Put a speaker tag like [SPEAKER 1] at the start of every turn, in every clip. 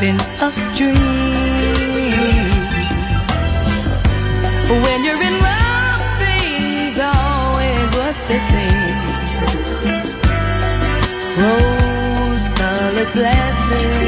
[SPEAKER 1] living a dream. When you're in love, things always what they seem. Rose-colored glasses.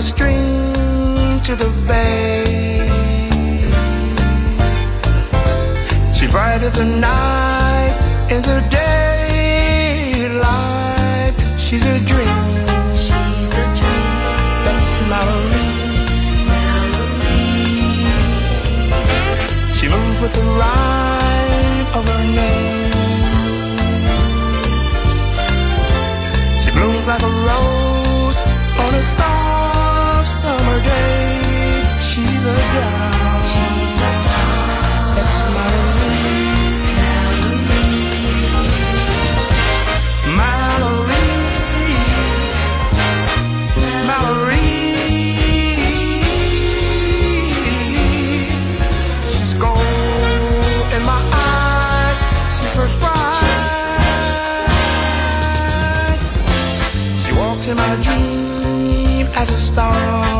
[SPEAKER 2] My dream as a star.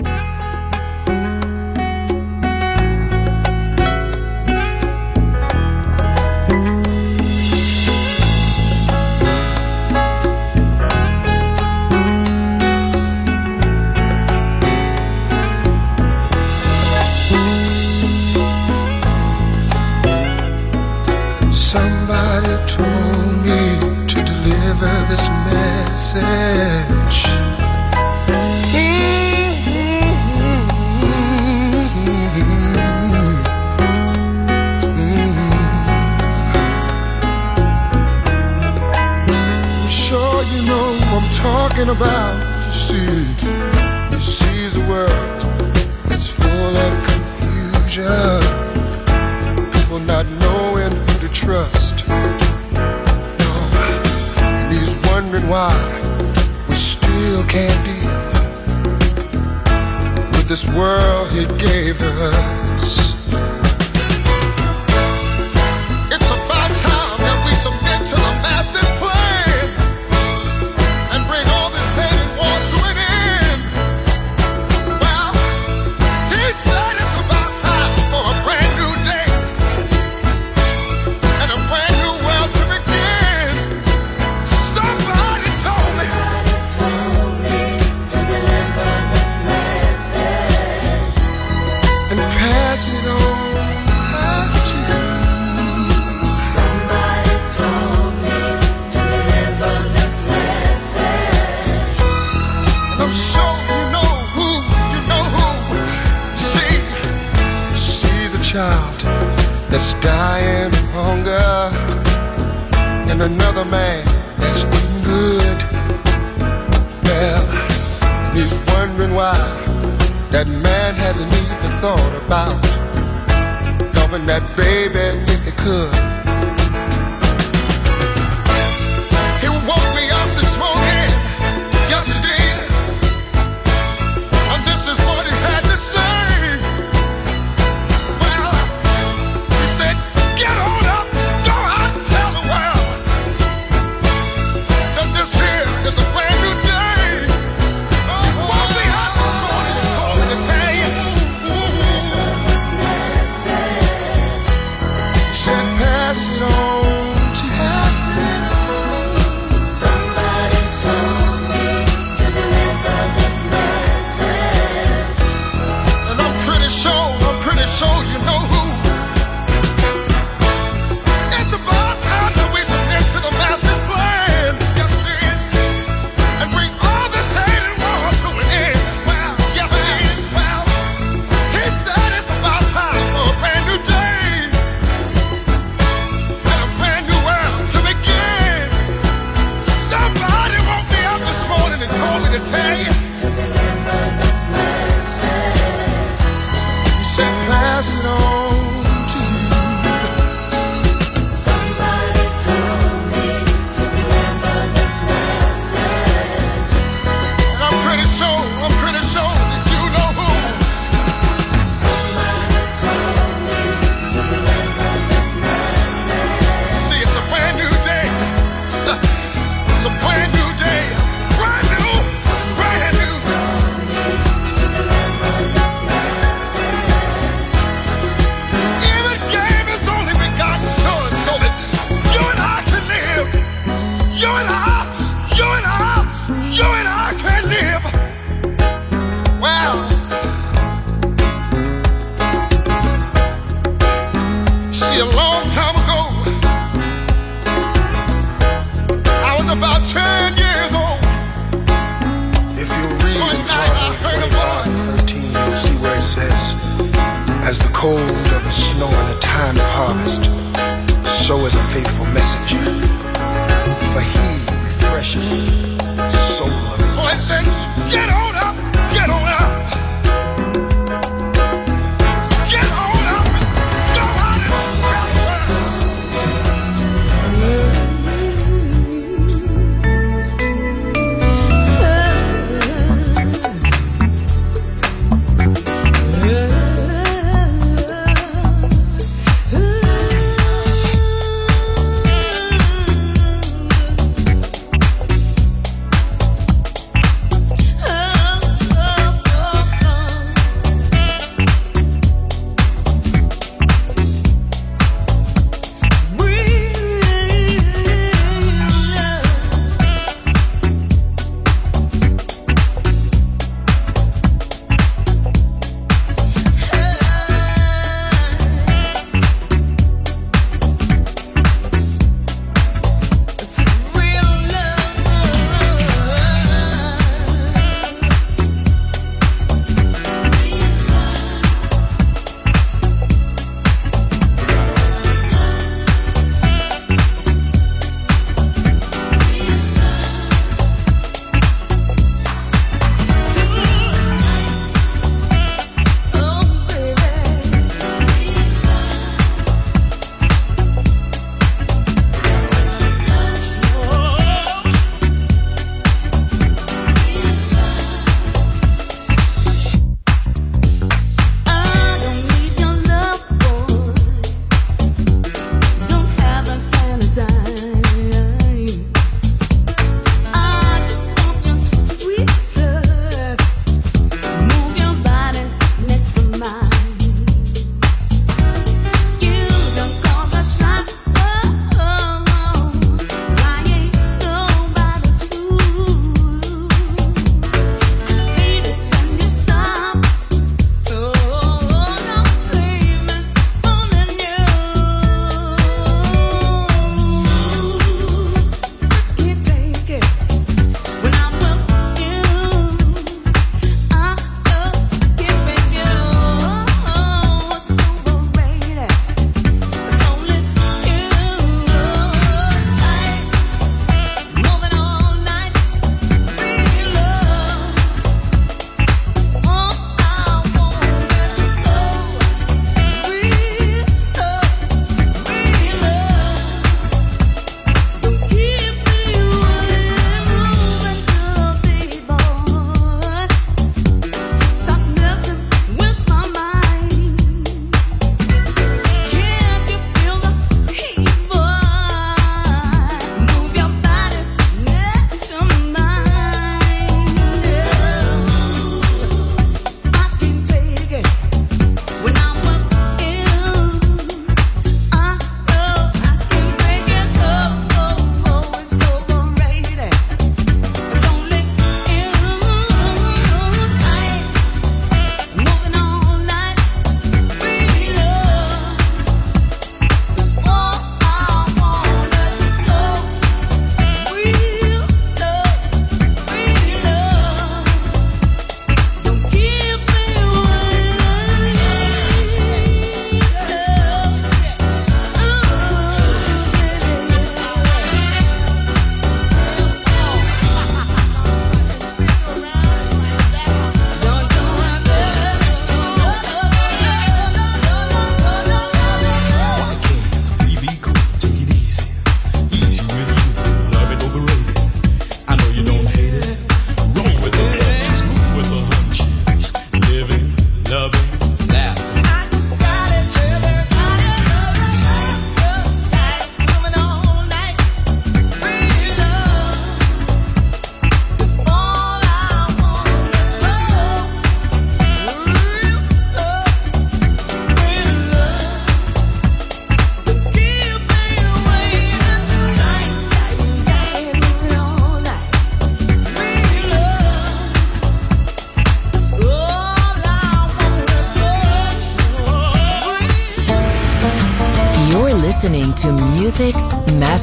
[SPEAKER 3] that baby.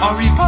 [SPEAKER 4] Are you?